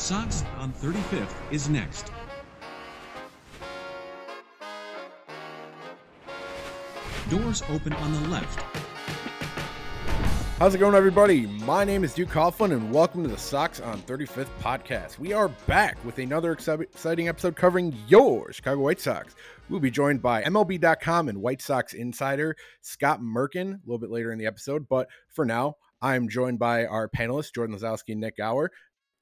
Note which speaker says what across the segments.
Speaker 1: Sox on 35th is next. Doors open on the left.
Speaker 2: How's it going, everybody? My name is Duke Coughlin, and welcome to the Sox on 35th podcast. We are back with another exciting episode covering your Chicago White Sox. We'll be joined by MLB.com and White Sox insider Scott Merkin a little bit later in the episode. But for now, I'm joined by our panelists, Jordan Lazowski and Nik Gaur.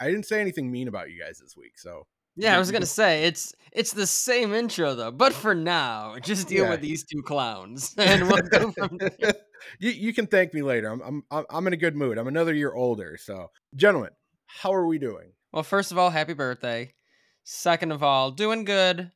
Speaker 2: I didn't say anything mean about you guys this week, so
Speaker 3: yeah, I was gonna say it's it's the same intro though, but for now, just deal yeah. with these two clowns, and we'll go from there.
Speaker 2: you you can thank me later. I'm I'm I'm in a good mood. I'm another year older, so gentlemen, how are we doing?
Speaker 3: Well, first of all, happy birthday. Second of all, doing good.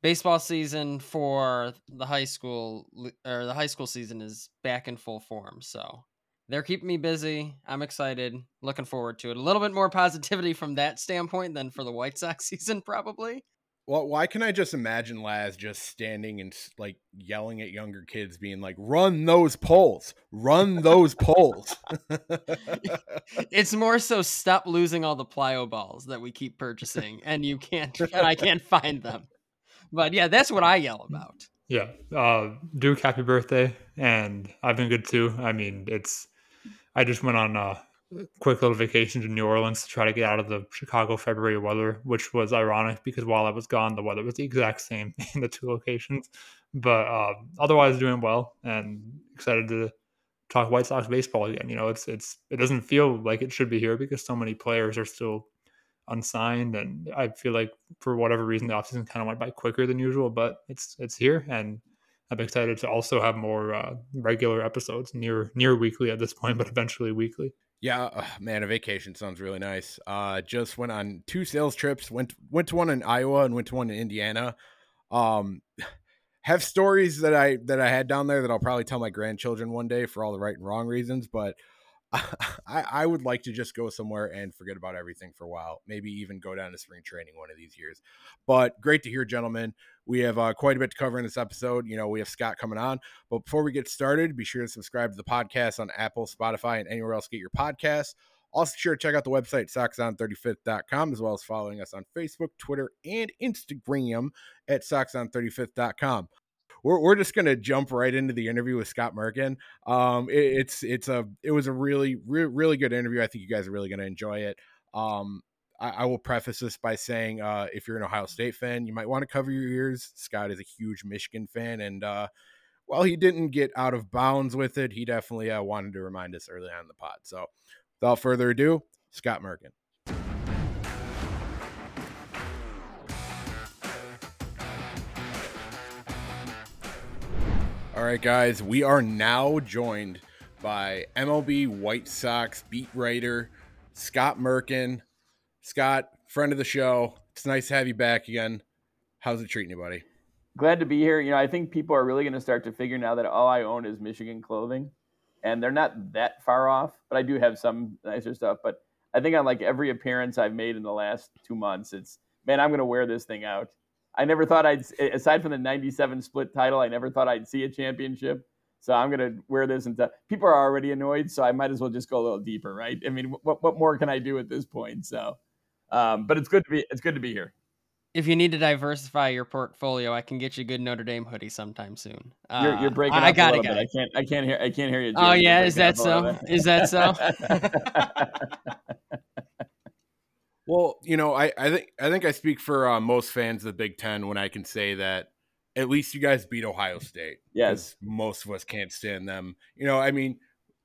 Speaker 3: Baseball season for the high school or the high school season is back in full form, so they're keeping me busy. I'm excited, looking forward to it. A little bit more positivity from that standpoint than for the White Sox season, probably.
Speaker 2: Well, why can I just imagine Laz just standing and like yelling at younger kids, being like, "Run those poles, run those poles."
Speaker 3: it's more so stop losing all the plyo balls that we keep purchasing, and you can't, and I can't find them. But yeah, that's what I yell about.
Speaker 4: Yeah, uh, Duke, happy birthday, and I've been good too. I mean, it's I just went on a quick little vacation to New Orleans to try to get out of the Chicago February weather, which was ironic because while I was gone, the weather was the exact same in the two locations. But uh, otherwise, doing well and excited to talk White Sox baseball again. You know, it's it's it doesn't feel like it should be here because so many players are still unsigned, and I feel like for whatever reason the offseason kind of went by quicker than usual. But it's it's here and I'm excited to also have more uh, regular episodes, near near weekly at this point, but eventually weekly.
Speaker 2: Yeah, uh, man, a vacation sounds really nice. Uh, just went on two sales trips. went went to one in Iowa and went to one in Indiana. Um, have stories that I that I had down there that I'll probably tell my grandchildren one day for all the right and wrong reasons. But I, I would like to just go somewhere and forget about everything for a while. Maybe even go down to spring training one of these years. But great to hear, gentlemen. We have uh, quite a bit to cover in this episode. You know, we have Scott coming on. But before we get started, be sure to subscribe to the podcast on Apple, Spotify, and anywhere else get your podcasts. Also, sure to check out the website, soxon35th.com, as well as following us on Facebook, Twitter, and Instagram at soxon35th.com we're, we're just gonna jump right into the interview with Scott Merkin. Um, it, it's it's a it was a really re- really good interview. I think you guys are really gonna enjoy it. Um, I, I will preface this by saying, uh, if you're an Ohio State fan, you might want to cover your ears. Scott is a huge Michigan fan, and uh, while he didn't get out of bounds with it, he definitely uh, wanted to remind us early on in the pod. So, without further ado, Scott Merkin. All right, guys, we are now joined by MLB White Sox beat writer Scott Merkin. Scott, friend of the show. It's nice to have you back again. How's it treating you, buddy?
Speaker 5: Glad to be here. You know, I think people are really going to start to figure now that all I own is Michigan clothing, and they're not that far off. But I do have some nicer stuff. But I think on like every appearance I've made in the last two months, it's man, I'm going to wear this thing out. I never thought I'd, aside from the 97 split title, I never thought I'd see a championship. So I'm going to wear this until people are already annoyed. So I might as well just go a little deeper, right? I mean, what, what more can I do at this point? So, um, but it's good to be, it's good to be here.
Speaker 3: If you need to diversify your portfolio, I can get you a good Notre Dame hoodie sometime soon.
Speaker 5: Uh, you're, you're, breaking. I, I got it. I can't. I can't hear. I can't hear you.
Speaker 3: Oh yeah, is that so? Is that so?
Speaker 2: Well, you know, I, I think I think I speak for uh, most fans of the Big Ten when I can say that at least you guys beat Ohio State.
Speaker 5: Yes,
Speaker 2: most of us can't stand them. You know, I mean,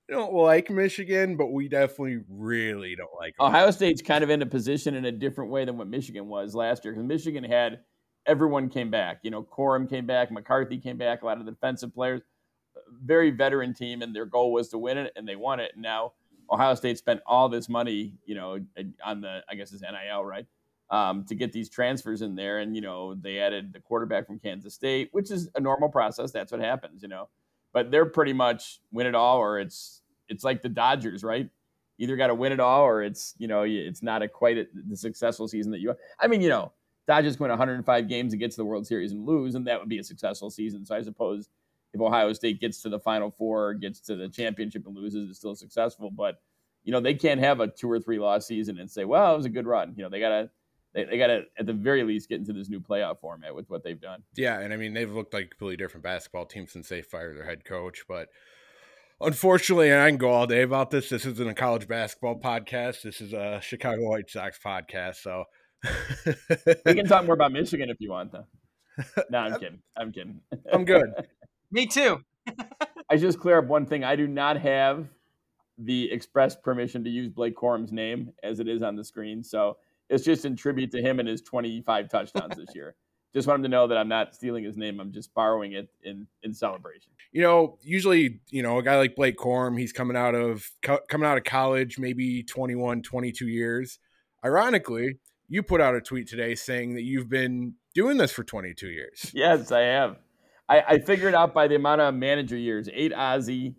Speaker 2: don't like Michigan, but we definitely really don't like
Speaker 5: Ohio, Ohio State's kind of in a position in a different way than what Michigan was last year because Michigan had everyone came back. You know, Corum came back, McCarthy came back, a lot of the defensive players, very veteran team, and their goal was to win it, and they won it. And now Ohio State spent all this money, you know, on the I guess it's NIL, right? Um, to get these transfers in there, and you know they added the quarterback from Kansas State, which is a normal process. That's what happens, you know. But they're pretty much win it all, or it's it's like the Dodgers, right? Either got to win it all, or it's you know it's not a quite a, the successful season that you. I mean, you know, Dodgers win 105 games and get to the World Series and lose, and that would be a successful season. So I suppose if Ohio State gets to the Final Four, gets to the championship and loses, it's still successful. But you know, they can't have a two or three loss season and say, well, it was a good run. You know, they gotta they, they gotta at the very least get into this new playoff format with what they've done.
Speaker 2: Yeah, and I mean they've looked like a completely different basketball team since they fired their head coach, but unfortunately, and I can go all day about this. This isn't a college basketball podcast. This is a Chicago White Sox podcast. So
Speaker 5: we can talk more about Michigan if you want, though. No, I'm kidding. I'm kidding.
Speaker 2: I'm good.
Speaker 3: Me too.
Speaker 5: I just clear up one thing. I do not have the express permission to use Blake Corum's name as it is on the screen. So it's just in tribute to him and his 25 touchdowns this year. Just want him to know that I'm not stealing his name. I'm just borrowing it in in celebration.
Speaker 2: You know, usually, you know, a guy like Blake Corum, he's coming out of co- coming out of college, maybe 21, 22 years. Ironically, you put out a tweet today saying that you've been doing this for 22 years.
Speaker 5: Yes, I have. I, I figured out by the amount of manager years: eight Ozzie,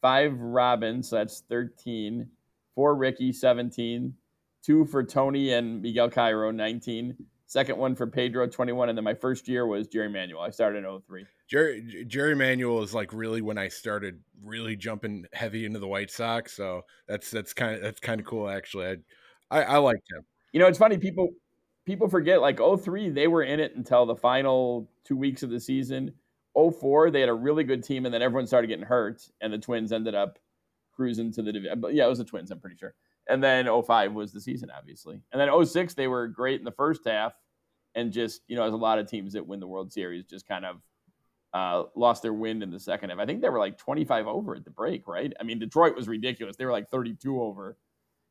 Speaker 5: five Robin, so that's 13, four Ricky, 17, two for Tony and Miguel Cairo, 19. Second one for Pedro, 21. And then my first year was Jerry Manuel. I started in 03.
Speaker 2: Jerry, Jerry Manuel is like really when I started really jumping heavy into the White Sox. So that's that's kind of that's kind of cool actually. I I, I liked him.
Speaker 5: You know, it's funny people people forget like 03 they were in it until the final two weeks of the season. 04 they had a really good team and then everyone started getting hurt and the Twins ended up cruising to the division. But yeah, it was the Twins. I'm pretty sure and then 05 was the season obviously. And then 06 they were great in the first half and just you know as a lot of teams that win the world series just kind of uh, lost their wind in the second half. I think they were like 25 over at the break right? I mean detroit was ridiculous. They were like 32 over.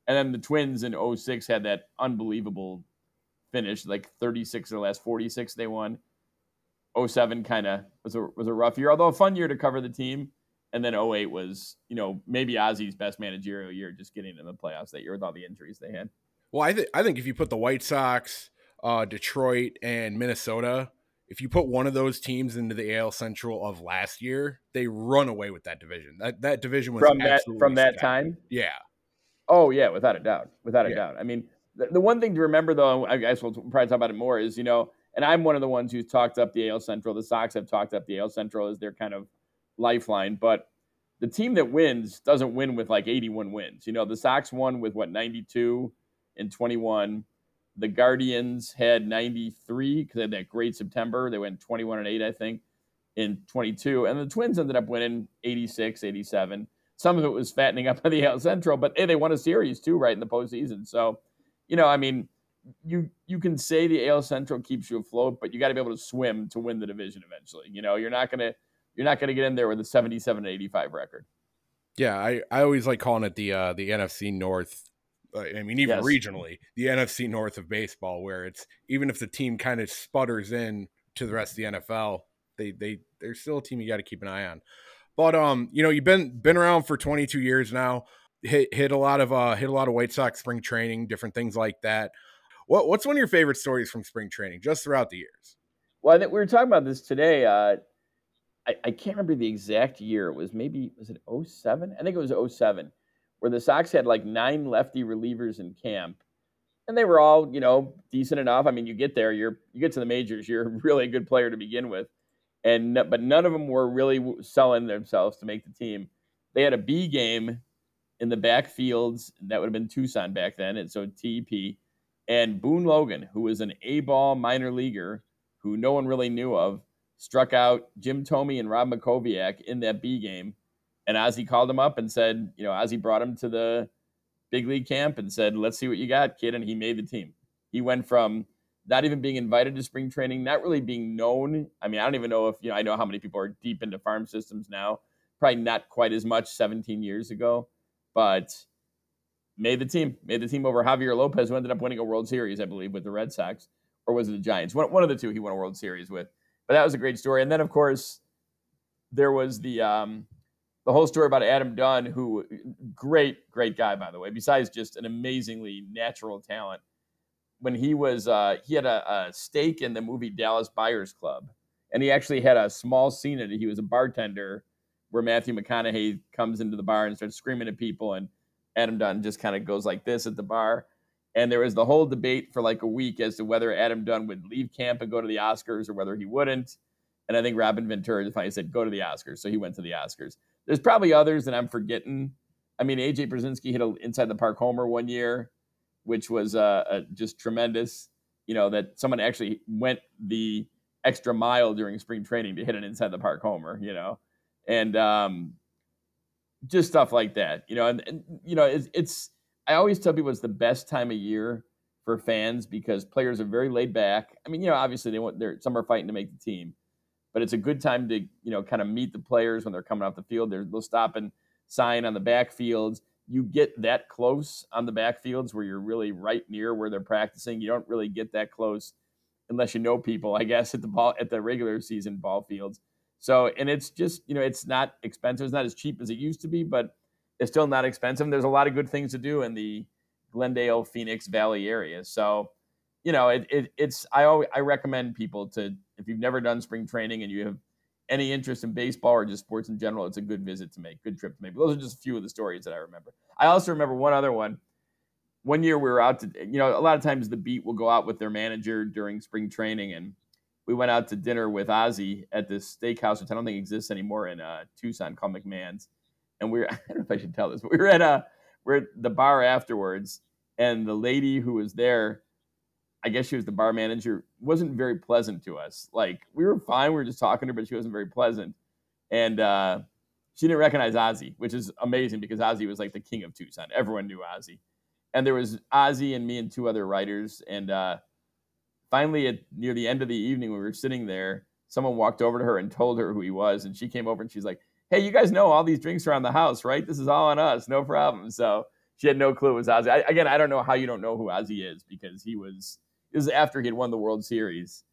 Speaker 5: And then the twins in 06 had that unbelievable finish like 36 of the last 46 they won. 07 kind of was a, was a rough year although a fun year to cover the team and then 08 was, you know, maybe Ozzie's best managerial year, just getting in the playoffs that year with all the injuries they had.
Speaker 2: Well, I think I think if you put the White Sox, uh, Detroit, and Minnesota, if you put one of those teams into the AL Central of last year, they run away with that division. That that division was
Speaker 5: from that from that time.
Speaker 2: Yeah.
Speaker 5: Oh yeah, without a doubt, without a yeah. doubt. I mean, the, the one thing to remember though, I guess we'll probably talk about it more, is you know, and I'm one of the ones who's talked up the AL Central. The Sox have talked up the AL Central as their kind of lifeline. But the team that wins doesn't win with like 81 wins. You know, the Sox won with what 92 and 21. The Guardians had 93 because they had that great September. They went 21 and 8, I think, in 22. And the Twins ended up winning 86, 87. Some of it was fattening up on the AL Central, but hey, they won a series too, right in the postseason. So, you know, I mean, you you can say the AL Central keeps you afloat, but you got to be able to swim to win the division eventually. You know, you're not going to you're not going to get in there with a 77 85 record.
Speaker 2: Yeah, I, I always like calling it the uh, the NFC North. Uh, I mean, even yes. regionally, the NFC North of baseball, where it's even if the team kind of sputters in to the rest of the NFL, they they they're still a team you got to keep an eye on. But um, you know, you've been been around for 22 years now. Hit hit a lot of uh hit a lot of White Sox spring training, different things like that. What what's one of your favorite stories from spring training, just throughout the years?
Speaker 5: Well, I think we were talking about this today. Uh, I, I can't remember the exact year. It was maybe was it 07? I think it was 07, where the Sox had like nine lefty relievers in camp. And they were all, you know, decent enough. I mean, you get there, you're you get to the majors, you're really a good player to begin with. And but none of them were really selling themselves to make the team. They had a B game in the backfields. That would have been Tucson back then, and so TEP. And Boone Logan, who was an A ball minor leaguer who no one really knew of, struck out Jim Thome and Rob Mackowiak in that B game. And Ozzie called him up and said, you know, Ozzie brought him to the big league camp and said, let's see what you got, kid. And he made the team. He went from not even being invited to spring training, not really being known. I mean, I don't even know if, you know, I know how many people are deep into farm systems now. Probably not quite as much 17 years ago, but made the team, made the team over Javier Lopez, who ended up winning a World Series, I believe, with the Red Sox, or was it the Giants? One of the two he won a World Series with. But that was a great story. And then, of course, there was the um, the whole story about Adam Dunn, who great, great guy, by the way. Besides just an amazingly natural talent, when he was uh, he had a, a stake in the movie Dallas Buyers Club, and he actually had a small scene in it. He was a bartender where Matthew McConaughey comes into the bar and starts screaming at people, and Adam Dunn just kind of goes like this at the bar. And there was the whole debate for like a week as to whether Adam Dunn would leave camp and go to the Oscars or whether he wouldn't. And I think Robin Ventura finally said, go to the Oscars. So he went to the Oscars. There's probably others that I'm forgetting I mean, AJ Pierzynski hit an inside the park homer one year, which was uh, uh, just tremendous. You know that someone actually went the extra mile during spring training to hit an inside the park homer. You know, and um, just stuff like that. You know, and, and you know, it's, it's I always tell people it's the best time of year for fans because players are very laid back. I mean, you know, obviously they want they're some are fighting to make the team, but it's a good time to you know kind of meet the players when they're coming off the field. They're, they'll stop and sign on the backfields. You get that close on the backfields where you're really right near where they're practicing. You don't really get that close unless you know people, I guess, at the ball at the regular season ball fields. So, and it's just you know it's not expensive. It's not as cheap as it used to be, but it's still not expensive. There's a lot of good things to do in the Glendale, Phoenix Valley area. So, you know, it, it it's I always I recommend people to if you've never done spring training and you have any interest in baseball or just sports in general, it's a good visit to make, good trip to make. But those are just a few of the stories that I remember. I also remember one other one. One year we were out to, you know, a lot of times the beat will go out with their manager during spring training, and we went out to dinner with Ozzie at this steakhouse, which I don't think exists anymore in uh, Tucson, called McMahon's. And we are I don't know if I should tell this, but we were at a, we're at the bar afterwards, and the lady who was there I guess she was the bar manager, wasn't very pleasant to us. Like we were fine, we were just talking to her, but she wasn't very pleasant. And uh, she didn't recognize Ozzie, which is amazing because Ozzie was like the king of Tucson. Everyone knew Ozzie, And there was Ozzie and me and two other writers. And uh, finally, at near the end of the evening, we were sitting there, someone walked over to her and told her who he was. And she came over and she's like, "Hey, you guys know all these drinks around the house, right? This is all on us, no problem." So she had no clue it was Ozzie. I, again, I don't know how you don't know who Ozzie is because he was this is after he had won the World Series,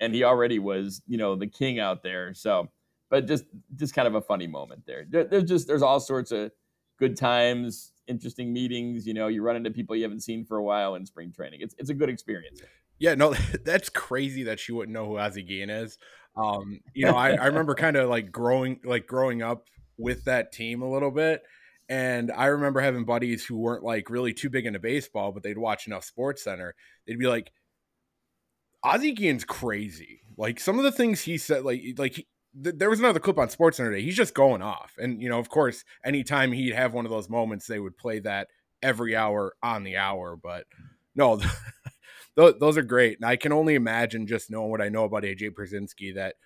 Speaker 5: and he already was, you know, the king out there. So, but just just kind of a funny moment there. there there's just there's all sorts of good times, interesting meetings. You know, you run into people you haven't seen for a while in spring training. It's it's a good experience.
Speaker 2: Yeah, no, that's crazy that she wouldn't know who Ozzie Guillen is. Um, you know, I, I remember kind of like growing like growing up with that team a little bit. And I remember having buddies who weren't like really too big into baseball, but they'd watch enough Sports Center. They'd be like, Ozzie Guillen's crazy. Like some of the things he said, like like he, th- there was another clip on Sports Center today. He's just going off, and you know, of course, anytime he'd have one of those moments, they would play that every hour on the hour. But no, those, those are great, and I can only imagine just knowing what I know about AJ Pierzynski that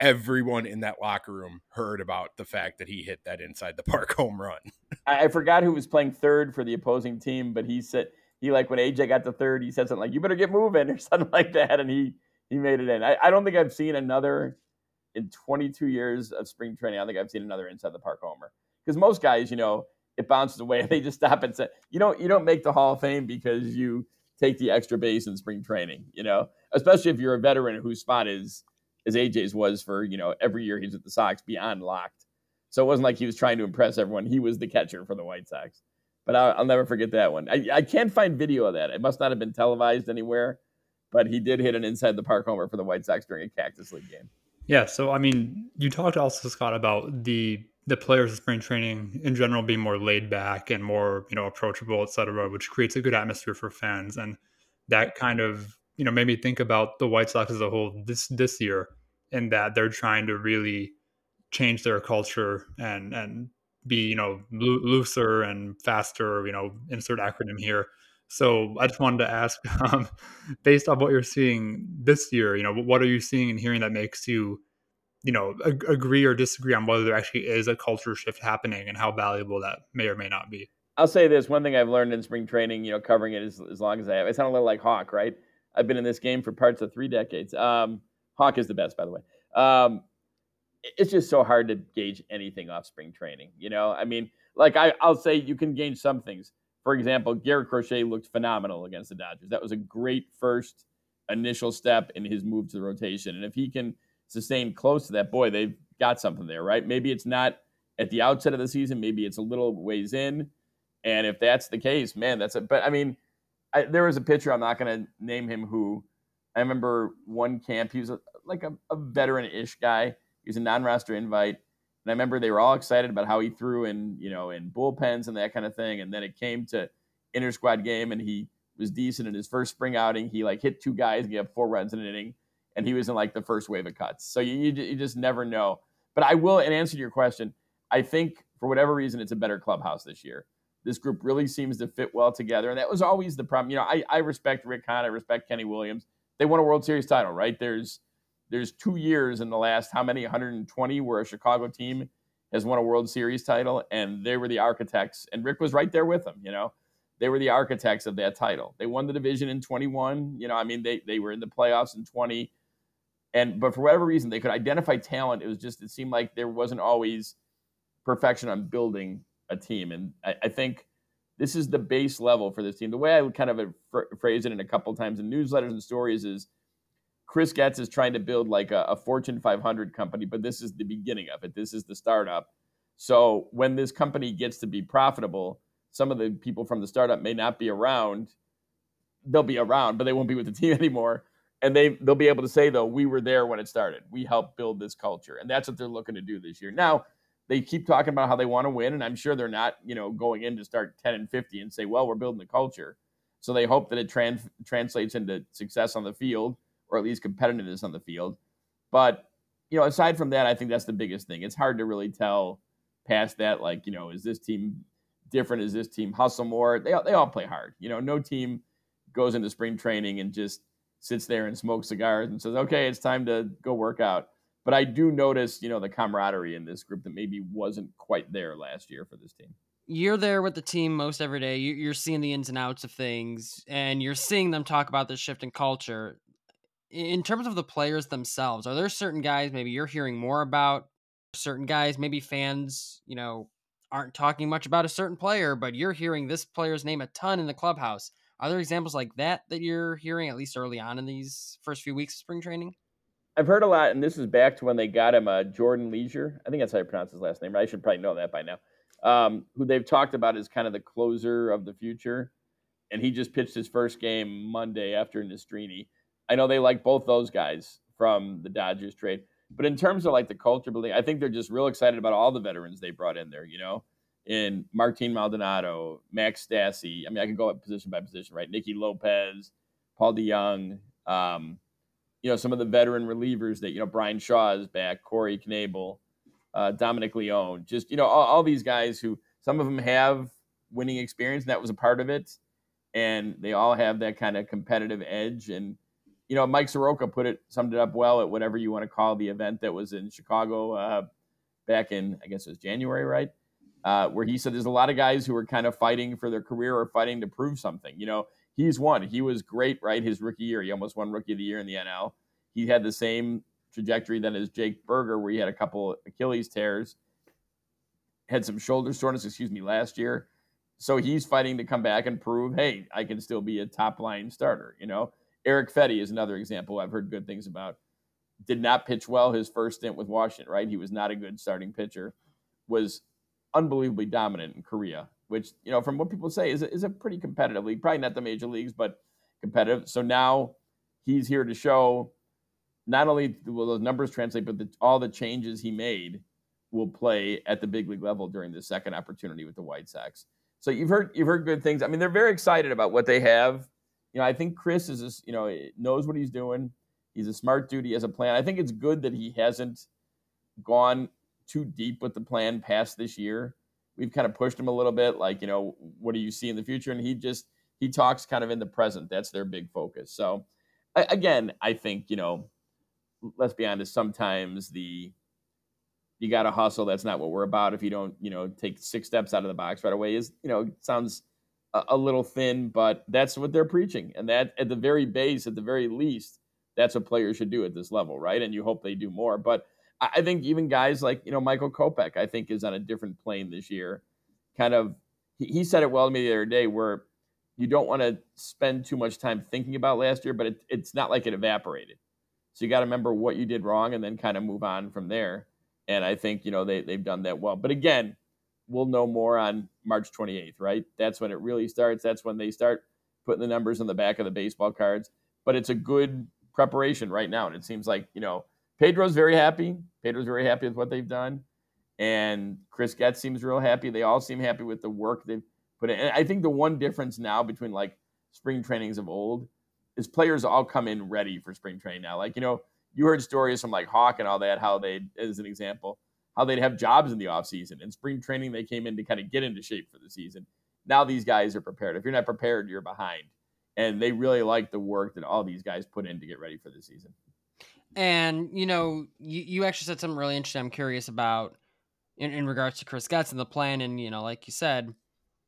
Speaker 2: everyone in that locker room heard about the fact that he hit that inside the park home run.
Speaker 5: I forgot who was playing third for the opposing team, but he said he like when AJ got to third, he said something like, "You better get moving" or something like that, and he he made it in. I, I don't think I've seen another in 22 years of spring training. I think I've seen another inside the park homer because most guys, you know, it bounces away. And they just stop and say, "You don't you don't make the Hall of Fame because you take the extra base in spring training." You know, especially if you're a veteran whose spot is as AJ's was for you know every year he's at the Sox beyond locked. So it wasn't like he was trying to impress everyone. He was the catcher for the White Sox but I'll, I'll, never forget that one. I, I can't find video of that. It must not have been televised anywhere, but he did hit an inside the park homer for the White Sox during a Cactus League game.
Speaker 4: Yeah, so I mean, you talked also Scott about the the players of spring training in general be more laid back and more you know approachable, et cetera, which creates a good atmosphere for fans, and that kind of you know made me think about the White Sox as a whole this this year, in that they're trying to really change their culture and and be you know looser and faster you know insert acronym here. So i just wanted to ask um, based on what you're seeing this year you know what are you seeing and hearing that makes you you know ag- agree or disagree on whether there actually is a culture shift happening and how valuable that may or may not be
Speaker 5: i'll say this one thing i've learned in spring training you know covering it as, as long as i have it sounds a little like hawk right i've been in this game for parts of three decades um, hawk is the best by the way um, it's just so hard to gauge anything off spring training. You know, I mean, like I, I'll say you can gauge some things. For example, Garrett Crochet looked phenomenal against the Dodgers. That was a great first initial step in his move to the rotation. And if he can sustain close to that, boy, they've got something there, right? Maybe it's not at the outset of the season, maybe it's a little ways in. And if that's the case, man, that's a. But I mean, I, there was a pitcher. I'm not going to name him. Who I remember one camp. He was a, like a, a veteran-ish guy he was a non-roster invite. And I remember they were all excited about how he threw in, you know, in bullpens and that kind of thing. And then it came to inter squad game and he was decent in his first spring outing. He like hit two guys and he had four runs in an inning. And he was in like the first wave of cuts. So you, you, you just never know. But I will, in answer to your question, I think for whatever reason, it's a better clubhouse this year. This group really seems to fit well together. And that was always the problem. You know, I, I respect Rick Hahn, I respect Kenny Williams. They won a World Series title, right? There's there's two years in the last how many 120 where a Chicago team has won a World Series title, and they were the architects, and Rick was right there with them. You know, they were the architects of that title. They won the division in 21. You know, I mean, they they were in the playoffs in 20, and but for whatever reason, they could identify talent. It was just it seemed like there wasn't always perfection on building a team, and I, I think this is the base level for this team. The way I would kind of phrase it in a couple times in newsletters and stories is Chris Getz is trying to build like a, a, Fortune 500 company, but this is the beginning of it. This is the startup. So when this company gets to be profitable, some of the people from the startup may not be around. They'll be around, but they won't be with the team anymore. And they they'll be able to say though, we were there when it started. We helped build this culture, and that's what they're looking to do this year. Now they keep talking about how they want to win, and I'm sure they're not you know going in to start 10 and 50 and say, well, we're building the culture. So they hope that it trans- translates into success on the field or at least competitiveness on the field. But you know, aside from that, I think that's the biggest thing. It's hard to really tell past that. Like, you know, is this team different? Is this team hustle more? They they all play hard. You know, no team goes into spring training and just sits there and smokes cigars and says, "Okay, it's time to go work out." But I do notice, you know, the camaraderie in this group that maybe wasn't quite there last year for this team
Speaker 3: you're there with the team most every day. You're seeing the ins and outs of things, and you're seeing them talk about this shift in culture in terms of the players themselves, are there certain guys maybe you're hearing more about? Certain guys, maybe fans, you know, aren't talking much about a certain player, but you're hearing this player's name a ton in the clubhouse. Are there examples like that that you're hearing at least early on in these first few weeks of spring training?
Speaker 5: I've heard a lot, and this is back to when they got him uh, Jordan Leasure. I think that's how you pronounce his last name. I should probably know that by now. Um, who they've talked about as kind of the closer of the future, and he just pitched his first game Monday after Nastrini. I know they like both those guys from the Dodgers trade. But in terms of like the culture building, I think they're just real excited about all the veterans they brought in there, you know, in Martin Maldonado, Max Stassi. I mean, I can go up position by position, right? Nicky Lopez, Paul DeJong, um, you know, some of the veteran relievers that, you know, Bryan Shaw is back, Corey Knebel, uh, Dominic Leone, just, you know, all, all these guys who some of them have winning experience, and that was a part of it. And they all have that kind of competitive edge. And, you know, Mike Soroka put it summed it up well at whatever you want to call the event that was in Chicago uh, back in I guess it was January, right? Uh, where he said there's a lot of guys who are kind of fighting for their career or fighting to prove something. You know, he's won. He was great, right? His rookie year, he almost won Rookie of the Year in the NL. He had the same trajectory then as Jake Burger, where he had a couple Achilles tears, had some shoulder soreness, excuse me, last year. So he's fighting to come back and prove, hey, I can still be a top line starter. You know, Eric Fedde is another example I've heard good things about. Did not pitch well his first stint with Washington, right? He was not a good starting pitcher. Was unbelievably dominant in Korea, which, you know, from what people say is a, is a pretty competitive league. Probably not the major leagues, but competitive. So now he's here to show not only will those numbers translate, but the, all the changes he made will play at the big league level during the second opportunity with the White Sox. So you've heard you've heard good things. I mean, they're very excited about what they have you know, I think Chris is, just, you know, knows what he's doing. He's a smart dude. He has a plan. I think it's good that he hasn't gone too deep with the plan past this year. We've kind of pushed him a little bit, like, you know, what do you see in the future? And he just he talks kind of in the present. That's their big focus. So, again, I think you know, let's be honest. Sometimes the you got to hustle. That's not what we're about. If you don't, you know, take six steps out of the box right away, is you know, sounds a, little thin, but that's what they're preaching. And that at the very base, at the very least, that's what players should do at this level, right? And you hope they do more. But I think even guys like, you know, Michael Kopech, I think is on a different plane this year. Kind of, he, said it well to me the other day where you don't want to spend too much time thinking about last year, but it, it's not like it evaporated. So you got to remember what you did wrong and then kind of move on from there. And I think, you know, they, they've done that well. But again, we'll know more on March 28th, right? That's when it really starts. That's when they start putting the numbers on the back of the baseball cards. But it's a good preparation right now. And it seems like, you know, Pedro's very happy. Pedro's very happy with what they've done. And Chris Getz seems real happy. They all seem happy with the work they've put in. And I think the one difference now between like spring trainings of old is players all come in ready for spring training now. Like, you know, you heard stories from like Hawk and all that, how they, as an example, how they'd have jobs in the offseason. In spring training, they came in to kind of get into shape for the season. Now these guys are prepared. If you're not prepared, you're behind. And they really like the work that all these guys put in to get ready for the season.
Speaker 3: And you know, you, you actually said something really interesting. I'm curious about in, in regards to Chris Getz and the plan, and you know, like you said,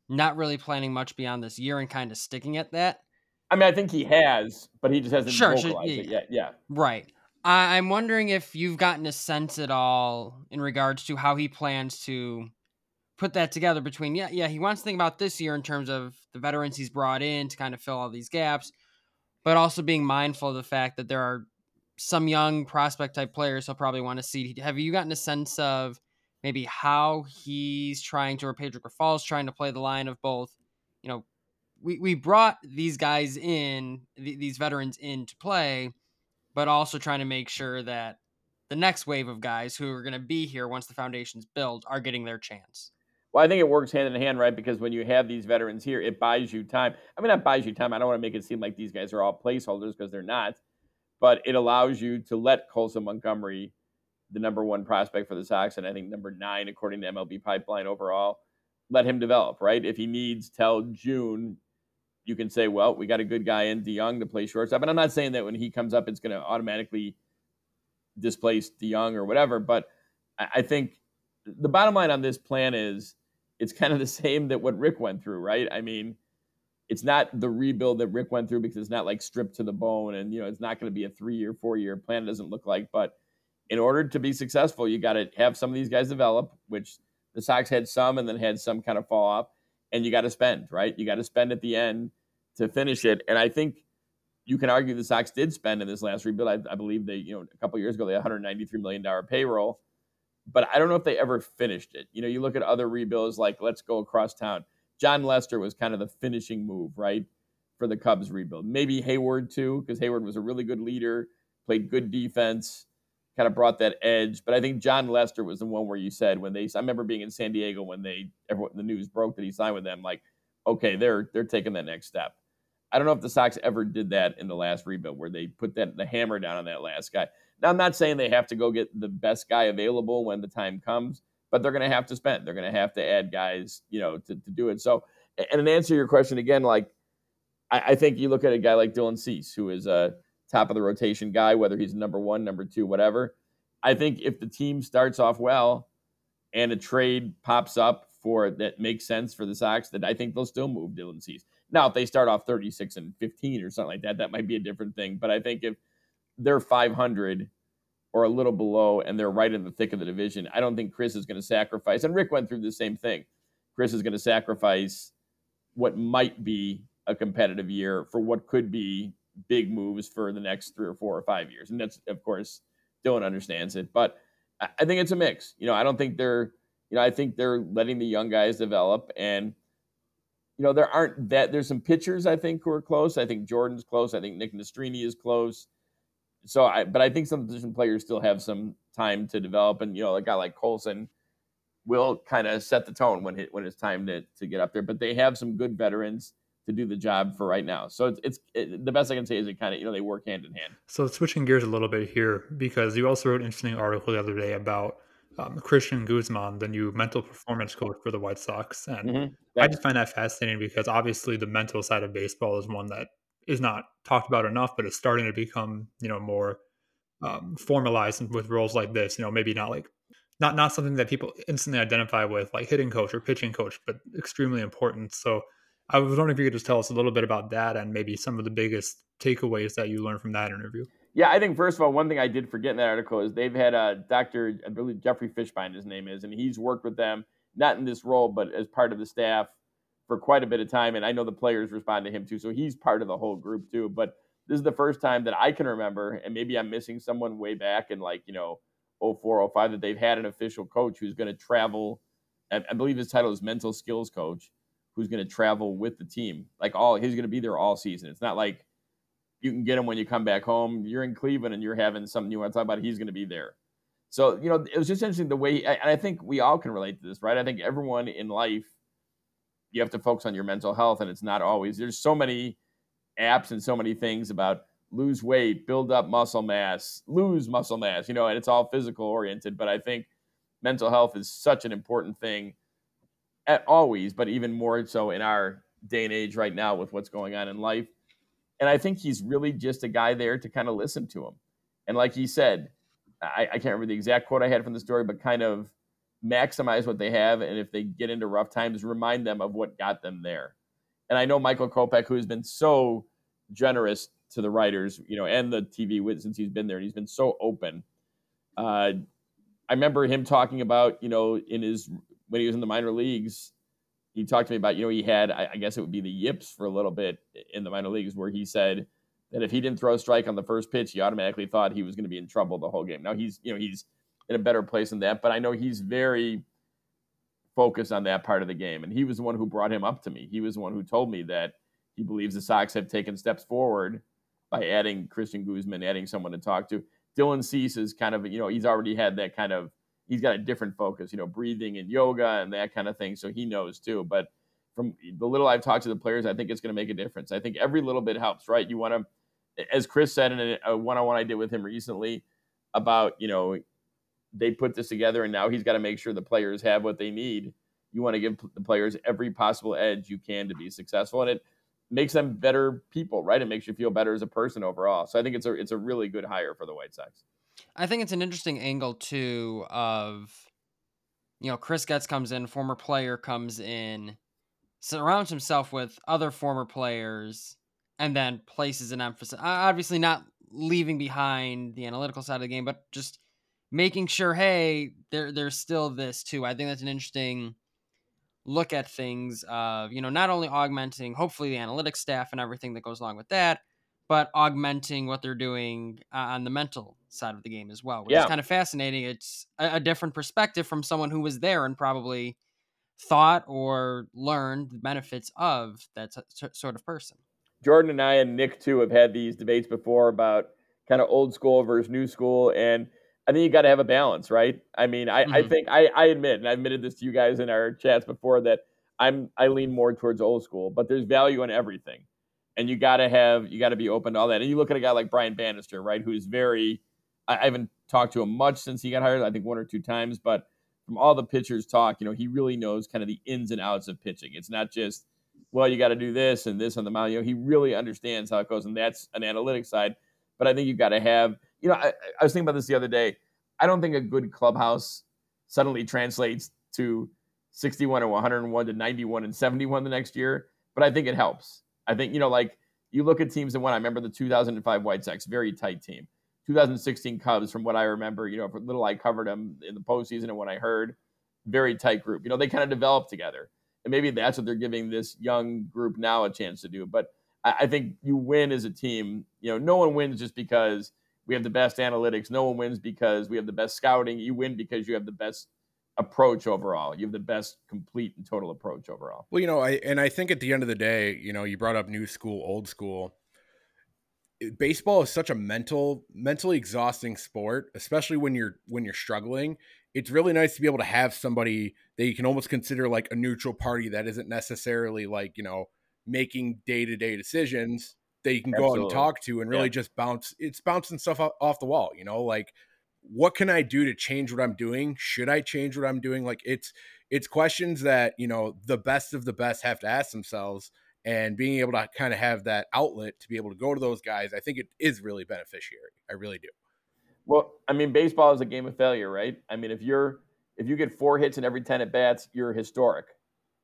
Speaker 3: not really planning much beyond this year and kind of sticking at that.
Speaker 5: I mean, I think he has, but he just hasn't
Speaker 3: Sure,
Speaker 5: vocalized
Speaker 3: sure, yeah,
Speaker 5: it yet. Yeah.
Speaker 3: Right. I, I'm wondering if you've gotten a sense at all in regards to how he plans to put that together between yeah, yeah, he wants to think about this year in terms of the veterans he's brought in to kind of fill all these gaps, but also being mindful of the fact that there are some young prospect type players he'll probably want to see. Have you gotten a sense of maybe how he's trying to, or Pedro Grifol's trying to play the line of both, you know, we, we brought these guys in, th- these veterans in to play, but also trying to make sure that the next wave of guys who are going to be here once the foundation's built are getting their chance.
Speaker 5: Well, I think it works hand in hand, right? Because when you have these veterans here, it buys you time. I mean, not buys you time. I don't want to make it seem like these guys are all placeholders because they're not, but it allows you to let Colson Montgomery, the number one prospect for the Sox, and I think number nine according to MLB Pipeline overall, let him develop, right? If he needs till June, you can say, well, we got a good guy in DeJong to play shortstop. And I'm not saying that when he comes up, it's going to automatically displace DeJong or whatever, but I think the bottom line on this plan is it's kind of the same that what Rick went through, right? I mean, it's not the rebuild that Rick went through because it's not like stripped to the bone and you know it's not going to be a three year, four year plan. It doesn't look like, but in order to be successful, you got to have some of these guys develop, which the Sox had some and then had some kind of fall off, and you got to spend, right? You got to spend at the end to finish it. And I think you can argue the Sox did spend in this last rebuild. I, I believe they, you know, a couple years ago they had 193 million dollar payroll but I don't know if they ever finished it. You know, you look at other rebuilds like let's go across town. Jon Lester was kind of the finishing move, right, for the Cubs rebuild. Maybe Heyward too, because Heyward was a really good leader, played good defense, kind of brought that edge. But I think Jon Lester was the one where you said when they, I remember being in San Diego when they, everyone, the news broke that he signed with them, like, okay, they're they're taking that next step. I don't know if the Sox ever did that in the last rebuild where they put that the hammer down on that last guy. Now, I'm not saying they have to go get the best guy available when the time comes, but they're going to have to spend. They're going to have to add guys, you know, to, to do it. So, and in answer your question again, like I, I think you look at a guy like Dylan Cease, who is a top of the rotation guy, whether he's number one, number two, whatever. I think if the team starts off well and a trade pops up for that makes sense for the Sox, that I think they'll still move Dylan Cease. Now, if they start off 36 and 15 or something like that, that might be a different thing. But I think if they're 500 or a little below and they're right in the thick of the division, I don't think Chris is going to sacrifice. And Rick went through the same thing. Chris is going to sacrifice what might be a competitive year for what could be big moves for the next three or four or five years. And that's, of course, Dylan understands it. But I think it's a mix. You know, I don't think they're, you know, I think they're letting the young guys develop. And, you know, there aren't that, there's some pitchers, I think, who are close. I think Jordan's close. I think Nick Nastrini is close so I, but I think some position players still have some time to develop, and you know, a guy like Colson will kind of set the tone when it, when it's time to to get up there. But they have some good veterans to do the job for right now. So it's, it's it, the best I can say is it kind of you know they work hand in hand.
Speaker 4: So switching gears a little bit here because you also wrote an interesting article the other day about um, Cristian Guzman, the new mental performance coach for the White Sox, and mm-hmm. I just find that fascinating because obviously the mental side of baseball is one that is not talked about enough, but it's starting to become you know more um, formalized with roles like this. You know, maybe not like not not something that people instantly identify with, like hitting coach or pitching coach, but extremely important. So I was wondering if you could just tell us a little bit about that and maybe some of the biggest takeaways that you learned from that interview.
Speaker 5: Yeah, I think first of all, one thing I did forget in that article is they've had a Dr. I believe Jeffrey Fishbein, his name is, and he's worked with them not in this role, but as part of the staff for quite a bit of time, and I know the players respond to him too. So he's part of the whole group too. But this is the first time that I can remember, and maybe I'm missing someone way back in like you know 04, 05 that they've had an official coach who's going to travel. I believe his title is mental skills coach, who's going to travel with the team. Like all, he's going to be there all season. It's not like you can get him when you come back home. You're in Cleveland and you're having something you want to talk about. He's going to be there. So you know, it was just interesting the way, and I think we all can relate to this, right? I think everyone in life you have to focus on your mental health and it's not always there's so many apps and so many things about lose weight build up muscle mass lose muscle mass you know and it's all physical oriented but i think mental health is such an important thing at always, but even more so in our day and age right now with what's going on in life. And I think he's really just a guy there to kind of listen to him. And like he said, I, I can't remember the exact quote I had from the story, but kind of maximize what they have. And if they get into rough times, remind them of what got them there. And I know Michael Kopech, who has been so generous to the writers, you know, and the TV since he's been there, and he's been so open. Uh, I remember him talking about, you know, in his when he was in the minor leagues, he talked to me about, you know, he had, I, I guess it would be the yips for a little bit in the minor leagues, where he said that if he didn't throw a strike on the first pitch, he automatically thought he was going to be in trouble the whole game. Now he's, you know, he's in a better place than that, but I know he's very focused on that part of the game. And he was the one who brought him up to me. He was the one who told me that he believes the Sox have taken steps forward by adding Christian Guzman, adding someone to talk to. Dylan Cease is kind of, you know, he's already had that kind of, he's got a different focus, you know, breathing and yoga and that kind of thing. So he knows too. But from the little I've talked to the players, I think it's going to make a difference. I think every little bit helps, right? You want to, as Chris said in a one on one I did with him recently about, you know, they put this together and now he's got to make sure the players have what they need. You want to give the players every possible edge you can to be successful. And it, makes them better people, right? It makes you feel better as a person overall. So I think it's a it's a really good hire for the White Sox.
Speaker 3: I think it's an interesting angle too of you know, Chris Getz comes in, former player comes in, surrounds himself with other former players, and then places an emphasis. Obviously, not leaving behind the analytical side of the game, but just making sure, hey, there there's still this too. I think that's an interesting look at things of you know not only augmenting hopefully the analytics staff and everything that goes along with that but augmenting what they're doing uh, on the mental side of the game as well which yeah. is kind of fascinating it's a, a, different perspective from someone who was there and probably thought or learned the benefits of that t- sort of person
Speaker 5: jordan and i and nick too have had these debates before about kind of old school versus new school and I think you got to have a balance, right? I mean, I, mm-hmm. I think I, I admit, and I admitted this to you guys in our chats before that I'm I lean more towards old school, but there's value in everything, and you got to have you got to be open to all that. And you look at a guy like Brian Bannister, right, who's very I, I haven't talked to him much since he got hired. I think one or two times, but from all the pitchers talk, you know, he really knows kind of the ins and outs of pitching. It's not just well, you got to do this and this on the mound. You know, he really understands how it goes, and that's an analytic side. But I think you've got to have you know, I, I was thinking about this the other day. I don't think a good clubhouse suddenly translates to 61 or 101 to 91 and 71 the next year, but I think it helps. I think, you know, like you look at teams that won. I remember the 2005 White Sox, very tight team. 2016 Cubs, from what I remember, you know, for little I covered them in the postseason and when I heard, very tight group. You know, they kind of developed together. And maybe that's what they're giving this young group now a chance to do. But I, I think you win as a team. You know, no one wins just because – we have the best analytics. No one wins because we have the best scouting. You win because you have the best approach overall. You have the best complete and total approach overall.
Speaker 2: Well, you know, I and I think at the end of the day, you know, you brought up new school, old school. Baseball is such a mental, mentally exhausting sport, especially when you're when you're struggling. It's really nice to be able to have somebody that you can almost consider like a neutral party that isn't necessarily like, you know, making day-to-day decisions that you can Absolutely. go out and talk to and really yeah. just bounce it's bouncing stuff off the wall you know like what can i do to change what i'm doing? Should i change what i'm doing? Like it's it's questions that you know the best of the best have to ask themselves and being able to kind of have that outlet to be able to go to those guys i think it is really beneficiary i really do.
Speaker 5: Well i mean baseball is a game of failure right? I mean if you're if you get four hits in every 10 at bats you're historic.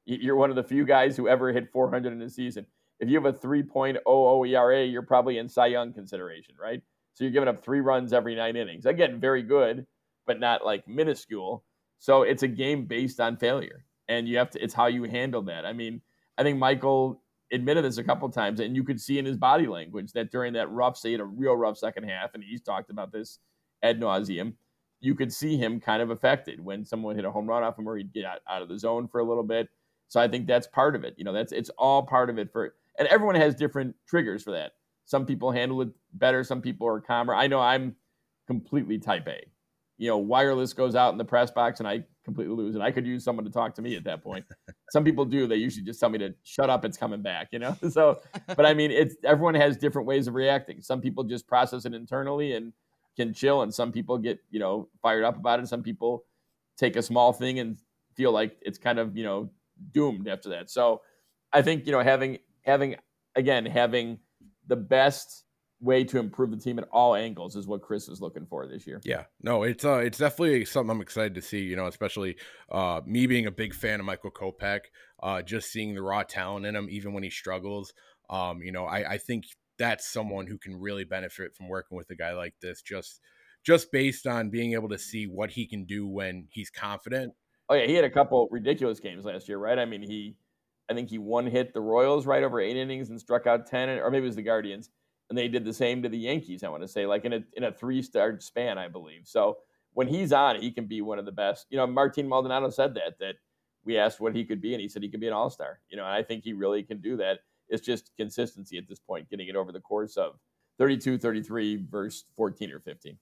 Speaker 5: You're one of the few guys who ever hit 400 in a season if you have a 3.00 ERA, you're probably in Cy Young consideration, right? So you're giving up three runs every nine innings. Again, very good, but not like minuscule. So it's a game based on failure. And you have to, it's how you handle that. I mean, I think Michael admitted this a couple times, and you could see in his body language that during that rough, say, a real rough second half, and he's talked about this ad nauseum, you could see him kind of affected when someone hit a home run off him or he'd get out, out of the zone for a little bit. So I think that's part of it. You know, that's it's all part of it for and everyone has different triggers for that. Some people handle it better, some people are calmer. I know I'm completely type A. You know, wireless goes out in the press box and I completely lose it. I could use someone to talk to me at that point. some people do. They usually just tell me to shut up, it's coming back, you know? So, but I mean, it's everyone has different ways of reacting. Some people just process it internally and can chill, and some people get, you know, fired up about it. Some people take a small thing and feel like it's kind of you know doomed after that. So I think you know having having again having the best way to improve the team at all angles is what Chris is looking for this year.
Speaker 2: Yeah, no, it's uh, it's definitely something I'm excited to see. You know, especially uh, me being a big fan of Michael Kopech, uh, just seeing the raw talent in him, even when he struggles. Um, you know, I, I think that's someone who can really benefit from working with a guy like this. Just just based on being able to see what he can do when he's confident.
Speaker 5: Oh yeah, he had a couple ridiculous games last year, right? I mean, he, I think he one hit the Royals right over eight innings and struck out ten, or maybe it was the Guardians and they did the same to the Yankees. I want to say, like in a in a three star span, I believe. So when he's on, he can be one of the best. You know, Martin Maldonado said that that we asked what he could be, and he said he could be an all star. You know, and I think he really can do that. It's just consistency at this point, getting it over the course of 32, 33 versus 14 or 15.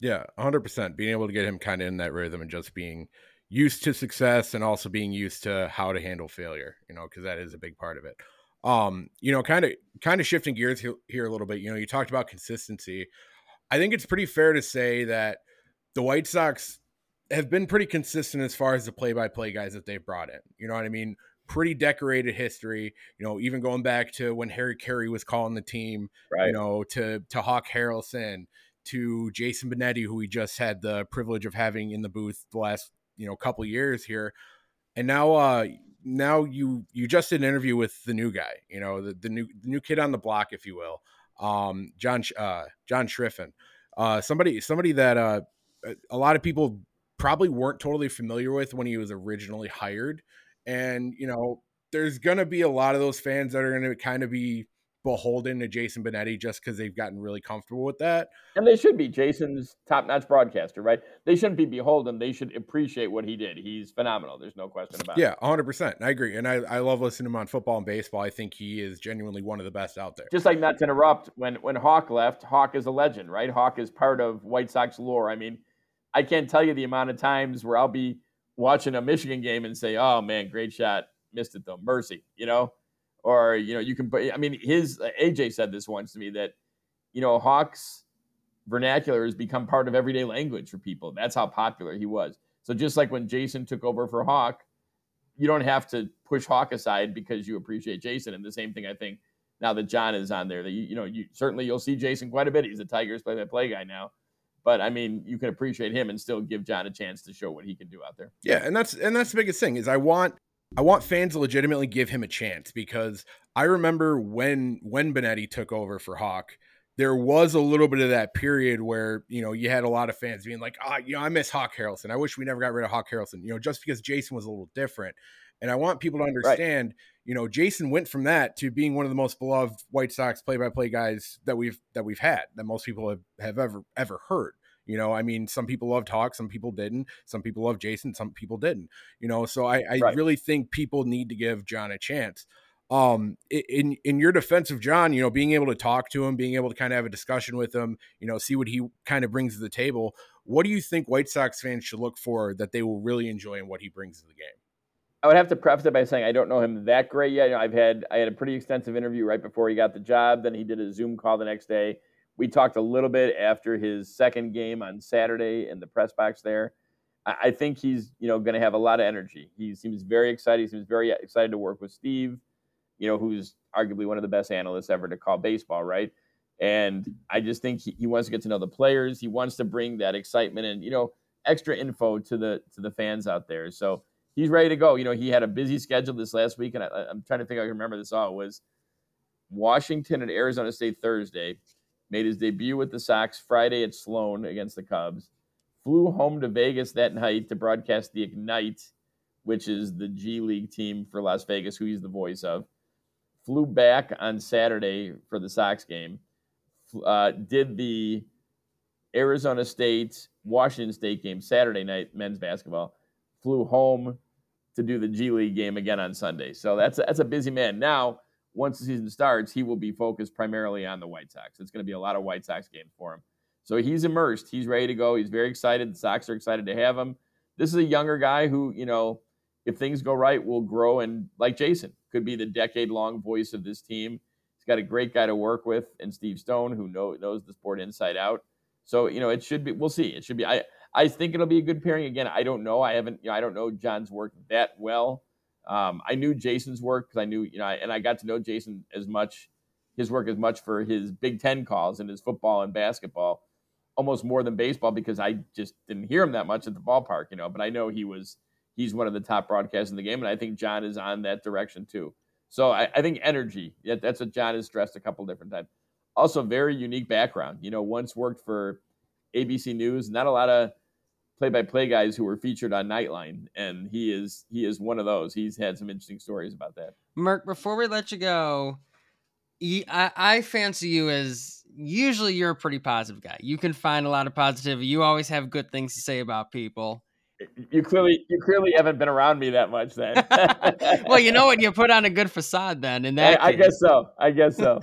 Speaker 2: Yeah, 100%. Being able to get him kind of in that rhythm and just being used to success and also being used to how to handle failure, you know, because that is a big part of it. Um, you know, kind of kind of shifting gears here, a little bit. You know, you talked about consistency. I think it's pretty fair to say that the White Sox have been pretty consistent as far as the play-by-play guys that they've brought in. You know what I mean? Pretty decorated history. You know, even going back to when Harry Caray was calling the team. Right. You know, to to Hawk Harrelson, to Jason Benetti, who we just had the privilege of having in the booth the last you know a couple years here, and now uh now you you just did an interview with the new guy, you know, the, the new the new kid on the block, if you will, um, John uh, John Schriffen, uh, somebody somebody that uh, a lot of people probably weren't totally familiar with when he was originally hired, and you know, there's gonna be a lot of those fans that are gonna kind of be beholden to Jason Benetti just because they've gotten really comfortable with that.
Speaker 5: And they should be. Jason's top notch broadcaster, right? They shouldn't be beholden. They should appreciate what he did. He's phenomenal. There's no question about
Speaker 2: yeah, it. Yeah, 100%. I agree. And I, I love listening to him on football and baseball. I think he is genuinely one of the best out there.
Speaker 5: Just like not to interrupt, when, when Hawk left, Hawk is a legend, right? Hawk is part of White Sox lore. I mean, I can't tell you the amount of times where I'll be watching a Michigan game and say, oh man, great shot. Missed it though. Mercy, you know? Or you know you can i mean his uh, aj said this once to me that you know hawks vernacular has become part of everyday language for people. That's how popular he was. So just like when jason took over for hawk you don't have to push hawk aside because you appreciate jason. And the same thing i think now that john is on there that you, you know you certainly you'll see jason quite a bit. He's a tigers play by play guy now. But I mean, you can appreciate him and still give John a chance to show what he can do out there.
Speaker 2: Yeah, and that's and that's the biggest thing is I want I want fans to legitimately give him a chance because I remember when when Benetti took over for Hawk, there was a little bit of that period where you know you had a lot of fans being like, "Ah, oh, you know, I miss Hawk Harrelson. I wish we never got rid of Hawk Harrelson." You know, just because Jason was a little different. And I want people to understand, right. you know, Jason went from that to being one of the most beloved White Sox play-by-play guys that we've that we've had that most people have, have ever ever heard. You know, I mean, some people loved Hawk, some people didn't. Some people loved Jason, some people didn't. You know, so I, I right. really think people need to give John a chance. Um, in in your defense of John, you know, being able to talk to him, being able to kind of have a discussion with him, you know, see what he kind of brings to the table. What do you think White Sox fans should look for that they will really enjoy in what he brings to the game?
Speaker 5: I would have to preface it by saying I don't know him that great yet. You know, I've had I had a pretty extensive interview right before he got the job. Then he did a Zoom call the next day. We talked a little bit after his second game on Saturday in the press box there. I think he's, you know, going to have a lot of energy. He seems very excited. He seems very excited to work with Steve, you know, who's arguably one of the best analysts ever to call baseball, right? And I just think he, wants to get to know the players. He wants to bring that excitement and, you know, extra info to the to the fans out there. So he's ready to go. You know, he had a busy schedule this last week, and I, am trying to think I can remember this all. It was Washington and Arizona State Thursday, made his debut with the Sox Friday at Sloan against the Cubs, flew home to Vegas that night to broadcast the Ignite, which is the G League team for Las Vegas, who he's the voice of. Flew back on Saturday for the Sox game. Uh, did the Arizona State Washington State game Saturday night men's basketball. Flew home to do the G League game again on Sunday. So that's a, that's a busy man. Now once the season starts, he will be focused primarily on the White Sox. It's going to be a lot of White Sox games for him. So he's immersed. He's ready to go. He's very excited. The Sox are excited to have him. This is a younger guy who, you know, if things go right, will grow and, like Jason, could be the decade long voice of this team. He's got a great guy to work with and Steve Stone, who know, knows the sport inside out. So, you know, it should be, we'll see. It should be, I, I think it'll be a good pairing. Again, I don't know. I haven't, you know, I don't know John's work that well. Um, I knew Jason's work because I knew, you know, and I got to know Jason as much, his work as much for his Big Ten calls and his football and basketball, almost more than baseball because I just didn't hear him that much at the ballpark, you know. But I know he was, he's one of the top broadcasters in the game, and I think John is on that direction too. So I, I think energy, yeah, that's what John has stressed a couple different times. Also, very unique background. You know, once worked for ABC News, not a lot of play-by-play guys who were featured on Nightline, and he is he is one of those. He's had some interesting stories about that.
Speaker 3: Merk, before we let you go, I, I fancy you as usually you're a pretty positive guy. You can find a lot of positivity. You always have good things to say about people.
Speaker 5: You clearly you clearly haven't been around me that much then.
Speaker 3: well, you know what? You put on a good facade then. In that,
Speaker 5: I, I guess so. I guess so.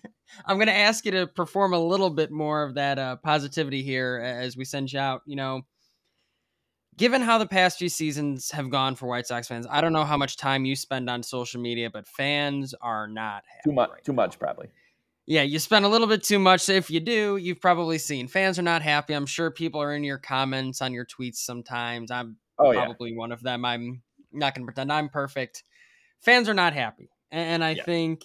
Speaker 3: I'm going to ask you to perform a little bit more of that uh, positivity here as we send you out. You know, given how the past few seasons have gone for White Sox fans, I don't know how much time you spend on social media, but fans are not
Speaker 5: too much.
Speaker 3: Right
Speaker 5: too
Speaker 3: now.
Speaker 5: much, probably.
Speaker 3: Yeah, you spend a little bit too much. If you do, you've probably seen fans are not happy. I'm sure people are in your comments on your tweets sometimes. I'm
Speaker 5: oh,
Speaker 3: probably
Speaker 5: yeah.
Speaker 3: one of them. I'm not going to pretend I'm perfect. Fans are not happy. And I
Speaker 5: yeah.
Speaker 3: think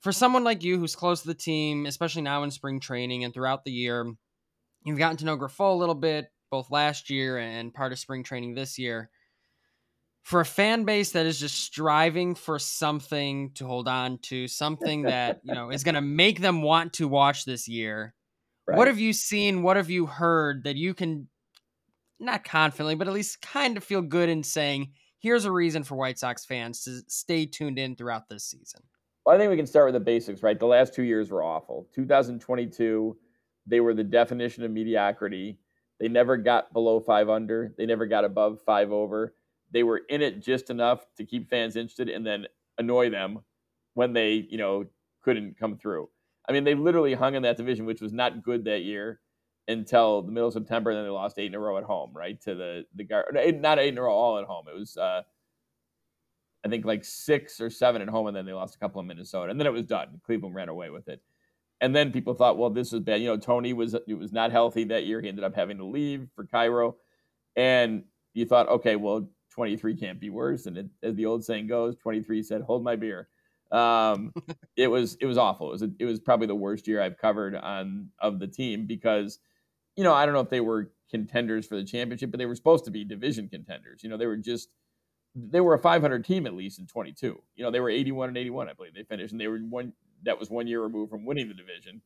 Speaker 3: for someone like you who's close to the team, especially now in spring training and throughout the year, you've gotten to know Grifol a little bit, both last year and part of spring training this year. For a fan base that is just striving for something to hold on to, something that you know is going to make them want to watch this year, right. what have you seen? What have you heard that you can not confidently, but at least kind of feel good in saying, here's a reason for White Sox fans to stay tuned in throughout this season?
Speaker 5: Well, I think we can start with the basics, right? The last two years were awful. 2022, they were the definition of mediocrity. They never got below five under. They never got above five over. They were in it just enough to keep fans interested and then annoy them when they, you know, couldn't come through. I mean, they literally hung in that division, which was not good that year until the middle of September. And then they lost eight in a row at home, right? To the the guard, not eight in a row all at home. It was, uh, I think, like six or seven at home, and then they lost a couple in Minnesota, and then it was done. Cleveland ran away with it. And then people thought, well, this is bad. You know, Tony was it was not healthy that year. He ended up having to leave for Cairo, and you thought, okay, well, 23 can't be worse. And it, as the old saying goes, 23 said, "Hold my beer." Um, it was it was awful. It was a, it was probably the worst year I've covered on of the team because, you know, I don't know if they were contenders for the championship, but they were supposed to be division contenders. You know, they were just they were a 500 team at least in 22. You know, they were 81 and 81, I believe they finished, and they were one that was one year removed from winning the division.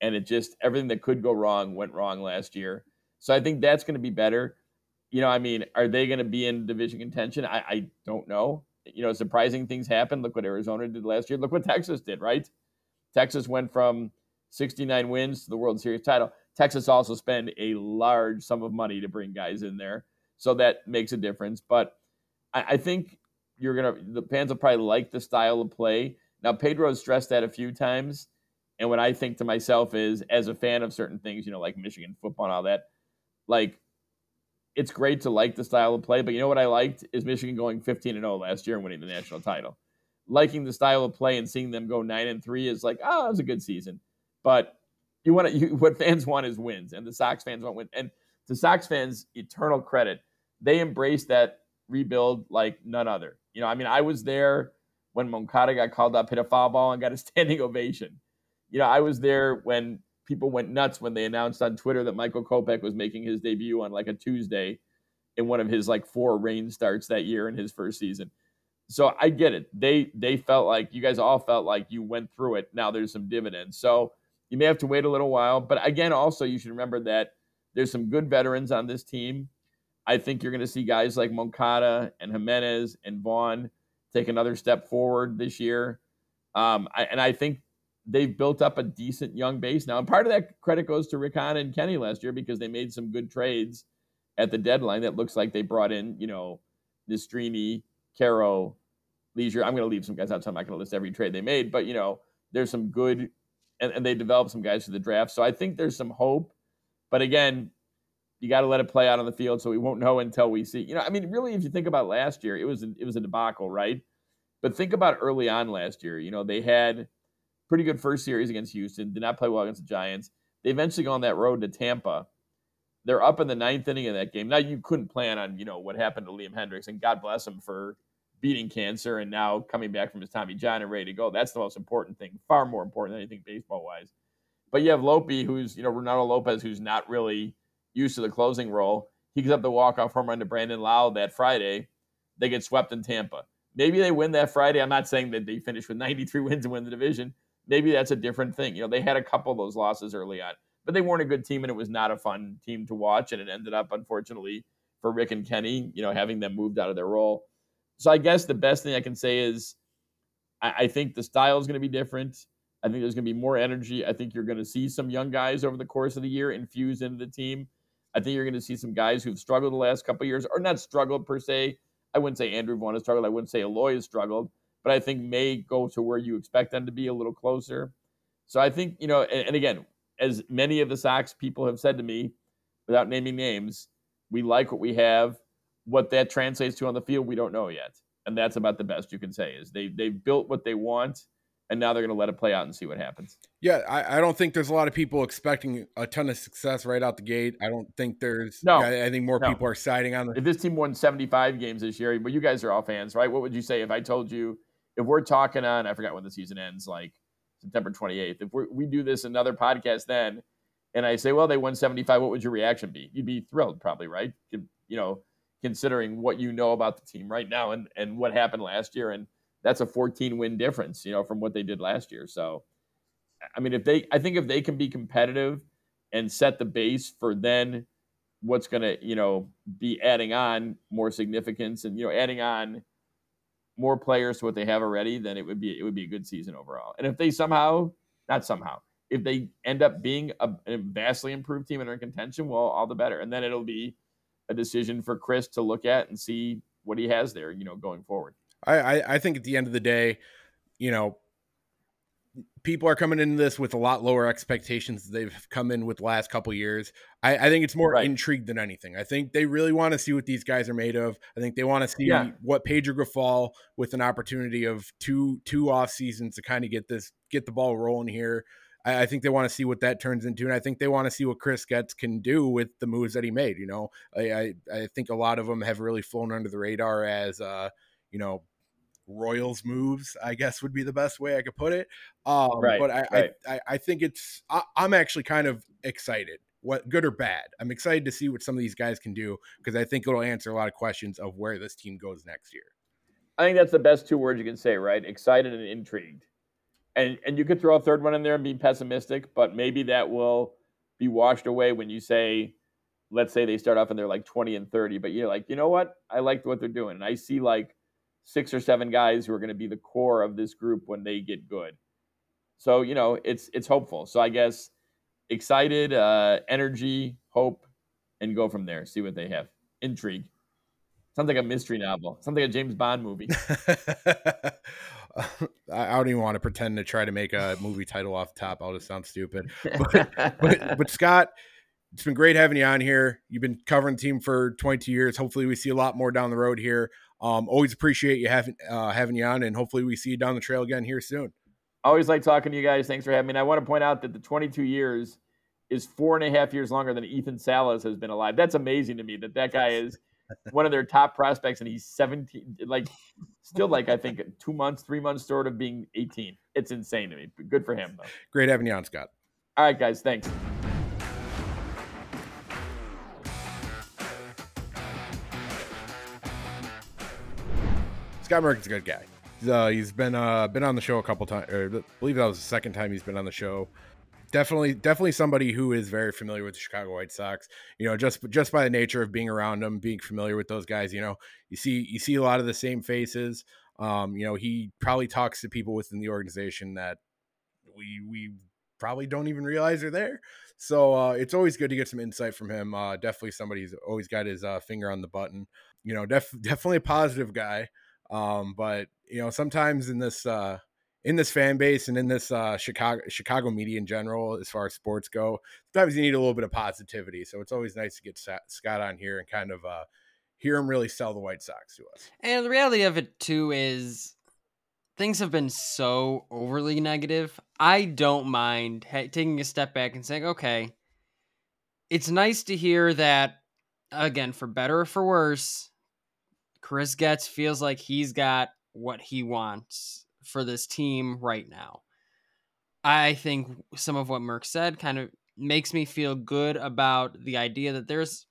Speaker 5: And it just everything that could go wrong went wrong last year. So I think that's going to be better. You know, I mean, are they going to be in division contention? I, I don't know. You know, surprising things happen. Look what Arizona did last year. Look what Texas did, right? Texas went from 69 wins to the World Series title. Texas also spent a large sum of money to bring guys in there. So that makes a difference. But I, I think you're gonna the fans will probably like the style of play. Now Pedro has stressed that a few times, and what I think to myself is, as a fan of certain things, you know, like Michigan football and all that, like it's great to like the style of play. But you know what I liked is Michigan going 15 and 0 last year and winning the national title. Liking the style of play and seeing them go nine and three is like, ah, oh, it was a good season. But you want to, you, what fans want is wins, and the Sox fans want wins. And to Sox fans, eternal credit, they embrace that rebuild like none other. You know, I mean, I was there when Moncada got called up, hit a foul ball, and got a standing ovation. You know, I was there when people went nuts when they announced on Twitter that Michael Kopech was making his debut on like a Tuesday in one of his like four rain starts that year in his first season. So I get it. They they felt like you guys all felt like you went through it. Now there's some dividends. So you may have to wait a little while, but again, also you should remember that there's some good veterans on this team I think you're going to see guys like Moncada and Jimenez and Vaughn take another step forward this year. Um, I, and I think they've built up a decent young base now. And part of that credit goes to Rickon and Kenny last year because they made some good trades at the deadline that looks like they brought in, you know, Nastrini, Quero, Leasure. I'm going to leave some guys out, so I'm not going to list every trade they made, but, you know, there's some good, and, and they developed some guys for the draft. So I think there's some hope. But again, you got to let it play out on the field, so we won't know until we see. You know, I mean, really, if you think about last year, it was a, it was a debacle, right? But think about early on last year. You know, they had pretty good first series against Houston, did not play well against the Giants. They eventually go on that road to Tampa, they're up in the ninth inning of that game. Now you couldn't plan on you know what happened to Liam Hendriks, and God bless him for beating cancer and now coming back from his Tommy John and ready to go. That's the most important thing, far more important than anything baseball wise. But you have Lope, who's you know Reynaldo Lopez, who's not really used to the closing role. He gives up the walk off home run to Brandon Lowe that Friday. They get swept in Tampa. Maybe they win that Friday. I'm not saying that they finish with 93 wins and win the division. Maybe that's a different thing. You know, they had a couple of those losses early on but they weren't a good team and it was not a fun team to watch. And it ended up, unfortunately, for Rick and Kenny, you know, having them moved out of their role. So I guess the best thing I can say is I, I think the style is going to be different. I think there's going to be more energy. I think you're going to see some young guys over the course of the year infused into the team. I think you're going to see some guys who've struggled the last couple years, or not struggled per se. I wouldn't say Andrew Vaughn has struggled. I wouldn't say Eloy has struggled, but I think may go to where you expect them to be a little closer. So I think, you know, and, and again, as many of the Sox people have said to me, without naming names, we like what we have. What that translates to on the field, we don't know yet. And that's about the best you can say is they they've built what they want and now they're going to let it play out and see what happens.
Speaker 2: Yeah, I, I, don't think there's a lot of people expecting a ton of success right out the gate. I don't think there's.
Speaker 5: No,
Speaker 2: I, I think more
Speaker 5: no.
Speaker 2: people are siding on. The-
Speaker 5: if this team won 75 games this year, but you guys are all fans, right? What would you say if I told you if we're talking on? I forgot when the season ends, like September 28th. If we do this another podcast then, and I say, well, they won 75, what would your reaction be? You'd be thrilled, probably, right? You know, considering what you know about the team right now and, and what happened last year. And that's a 14 win difference, you know, from what they did last year. So, I mean, if they, I think if they can be competitive and set the base for then what's going to, you know, be adding on more significance and, you know, adding on more players to what they have already, then it would be it would be a good season overall. And if they somehow, not somehow, if they end up being a, a vastly improved team and are in contention, well, all the better. And then it'll be a decision for Chris to look at and see what he has there, you know, going forward.
Speaker 2: I, I, I think at the end of the day, you know, people are coming into this with a lot lower expectations than they've come in with the last couple years. I, I, think it's more right. intrigue than anything. I think they really want to see what these guys are made of. I think they want to see yeah. what Pedro Grifol with an opportunity of two two off seasons to kind of get this get the ball rolling here. I, I think they want to see what that turns into, and I think they want to see what Chris Getz can do with the moves that he made. You know, I I, I think a lot of them have really flown under the radar as uh, you know Royals moves, I guess would be the best way I could put it. Um, right, but I, right. I, I think it's I, I'm actually kind of excited, what good or bad. I'm excited to see what some of these guys can do because I think it'll answer a lot of questions of where this team goes next year.
Speaker 5: I think that's the best two words you can say, right? Excited and intrigued. And and you could throw a third one in there and be pessimistic, but maybe that will be washed away when you say, let's say they start off and they're like 20 and 30, but you're like, you know what? I like what they're doing. And I see like six or seven guys who are going to be the core of this group when they get good. So you know, it's it's hopeful. So I guess excited, uh, energy, hope, and go from there. See what they have. Intrigue. Sounds like a mystery novel. Sounds like a James Bond movie.
Speaker 2: I don't even want to pretend to try to make a movie title off the top. I'll just sound stupid. But, but, but Scott, it's been great having you on here. You've been covering the team for 22 years. Hopefully, we see a lot more down the road here. Um, always appreciate you having uh, having you on, and hopefully we see you down the trail again here soon.
Speaker 5: Always like talking to you guys. Thanks for having me. And I want to point out that the 22 years is four and a half years longer than Ethan Salas has been alive. That's amazing to me that that guy is one of their top prospects, and he's 17, like still like I think two months, three months short of being 18. It's insane to me. Good for him though.
Speaker 2: Great having you on, Scott.
Speaker 5: All right, guys. Thanks.
Speaker 2: Scott Merkin's a good guy. He's, uh, he's been uh, been on the show a couple times. I believe that was the second time he's been on the show. Definitely, definitely somebody who is very familiar with the Chicago White Sox. You know, just just by the nature of being around them, being familiar with those guys. You know, you see you see a lot of the same faces. Um, you know, he probably talks to people within the organization that we we probably don't even realize are there. So uh, it's always good to get some insight from him. Uh, definitely somebody who's always got his uh, finger on the button. You know, def- definitely a positive guy. Um, but you know, sometimes in this uh, in this fan base and in this uh, Chicago Chicago media in general, as far as sports go, sometimes you need a little bit of positivity. So it's always nice to get Scott on here and kind of uh, hear him really sell the White Sox to us.
Speaker 3: And the reality of it too is things have been so overly negative. I don't mind ha- taking a step back and saying, okay, it's nice to hear that again, for better or for worse, Chris Getz feels like he's got what he wants for this team right now. I think some of what Merk said kind of makes me feel good about the idea that there's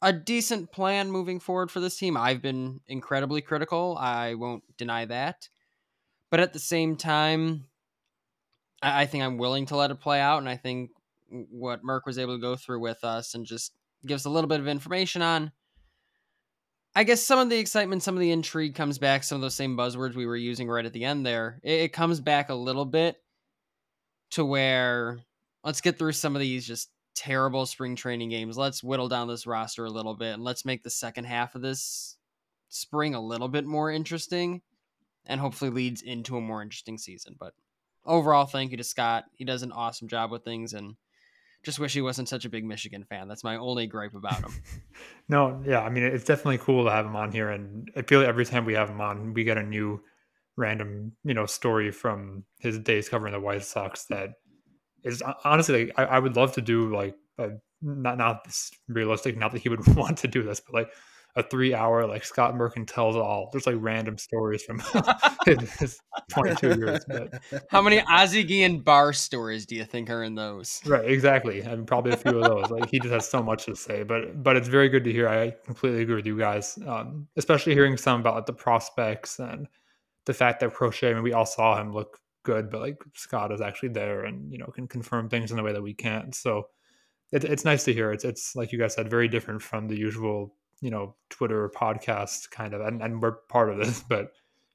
Speaker 3: a decent plan moving forward for this team. I've been incredibly critical. I won't deny that. But at the same time, I, think I'm willing to let it play out. And I think what Merk was able to go through with us and just gives a little bit of information on. I guess some of the excitement, some of the intrigue comes back. Some of those same buzzwords we were using right at the end there. It, it comes back a little bit to where let's get through some of these just terrible spring training games. Let's whittle down this roster a little bit and let's make the second half of this spring a little bit more interesting and hopefully leads into a more interesting season. But overall, thank you to Scott. He does an awesome job with things and just wish he wasn't such a big Michigan fan. That's my only gripe about him.
Speaker 4: no, yeah, I mean it's definitely cool to have him on here, and I feel like every time we have him on, we get a new random, you know, story from his days covering the White Sox that is honestly like, I, I would love to do like a, not not realistic, not that he would want to do this, but like a three hour like Scott Merkin tells all. There's like random stories from his 22 years. But
Speaker 3: how many Ozzie Guillen bar stories do you think are in those?
Speaker 4: Right, exactly. I mean, probably a few of those. Like he just has so much to say. But but it's very good to hear. I completely agree with you guys, um, especially hearing some about like, the prospects and the fact that Crochet. I mean, we all saw him look good, but like Scott is actually there and you know can confirm things in a way that we can't. So. It, it's nice to hear. It's it's like you guys said, very different from the usual you know Twitter podcast kind of, and, and we're part of this, but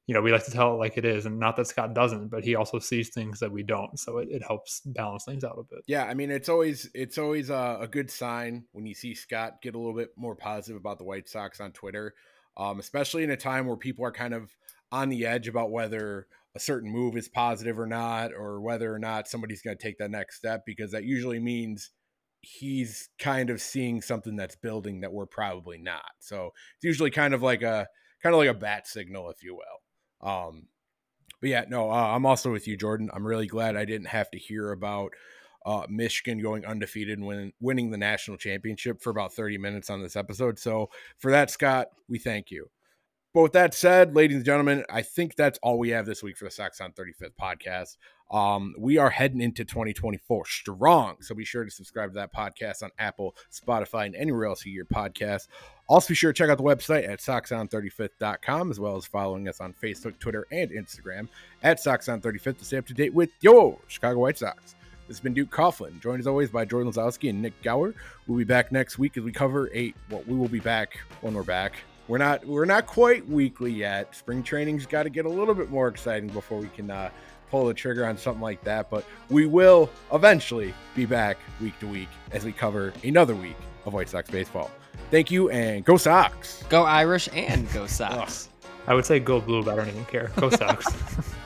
Speaker 4: you know we like to tell it like it is, and not that Scott doesn't, but he also sees things that we don't, so it, it helps balance things out a bit.
Speaker 2: Yeah, I mean it's always it's always a, a good sign when you see Scott get a little bit more positive about the White Sox on Twitter, um, especially in a time where people are kind of on the edge about whether a certain move is positive or not, or whether or not somebody's going to take that next step, because that usually means he's kind of seeing something that's building that we're probably not. So it's usually kind of like a kind of like a bat signal, if you will. Um, but yeah, no, uh, I'm also with you, Jordan. I'm really glad I didn't have to hear about uh, Michigan going undefeated and win, winning the national championship for about 30 minutes on this episode. So for that, Scott, we thank you. But with that said, ladies and gentlemen, I think that's all we have this week for the Sox on 35th podcast. Um, we are heading into 2024 strong. So be sure to subscribe to that podcast on Apple, Spotify, and anywhere else you hear podcasts. Also, be sure to check out the website at soxon35th.com, as well as following us on Facebook, Twitter, and Instagram at soxon35th to stay up to date with your Chicago White Sox. This has been Duke Coughlin, joined as always by Jordan Lazowski and Nik Gaur. We'll be back next week as we cover eight. Well, we will be back when we're back we're not we're not quite weekly yet. Spring training's got to get a little bit more exciting before we can uh, pull the trigger on something like that. But we will eventually be back week to week as we cover another week of White Sox baseball. Thank you and go Sox.
Speaker 3: Go Irish and go Sox.
Speaker 4: I would say go blue, but I don't even care. Go Sox.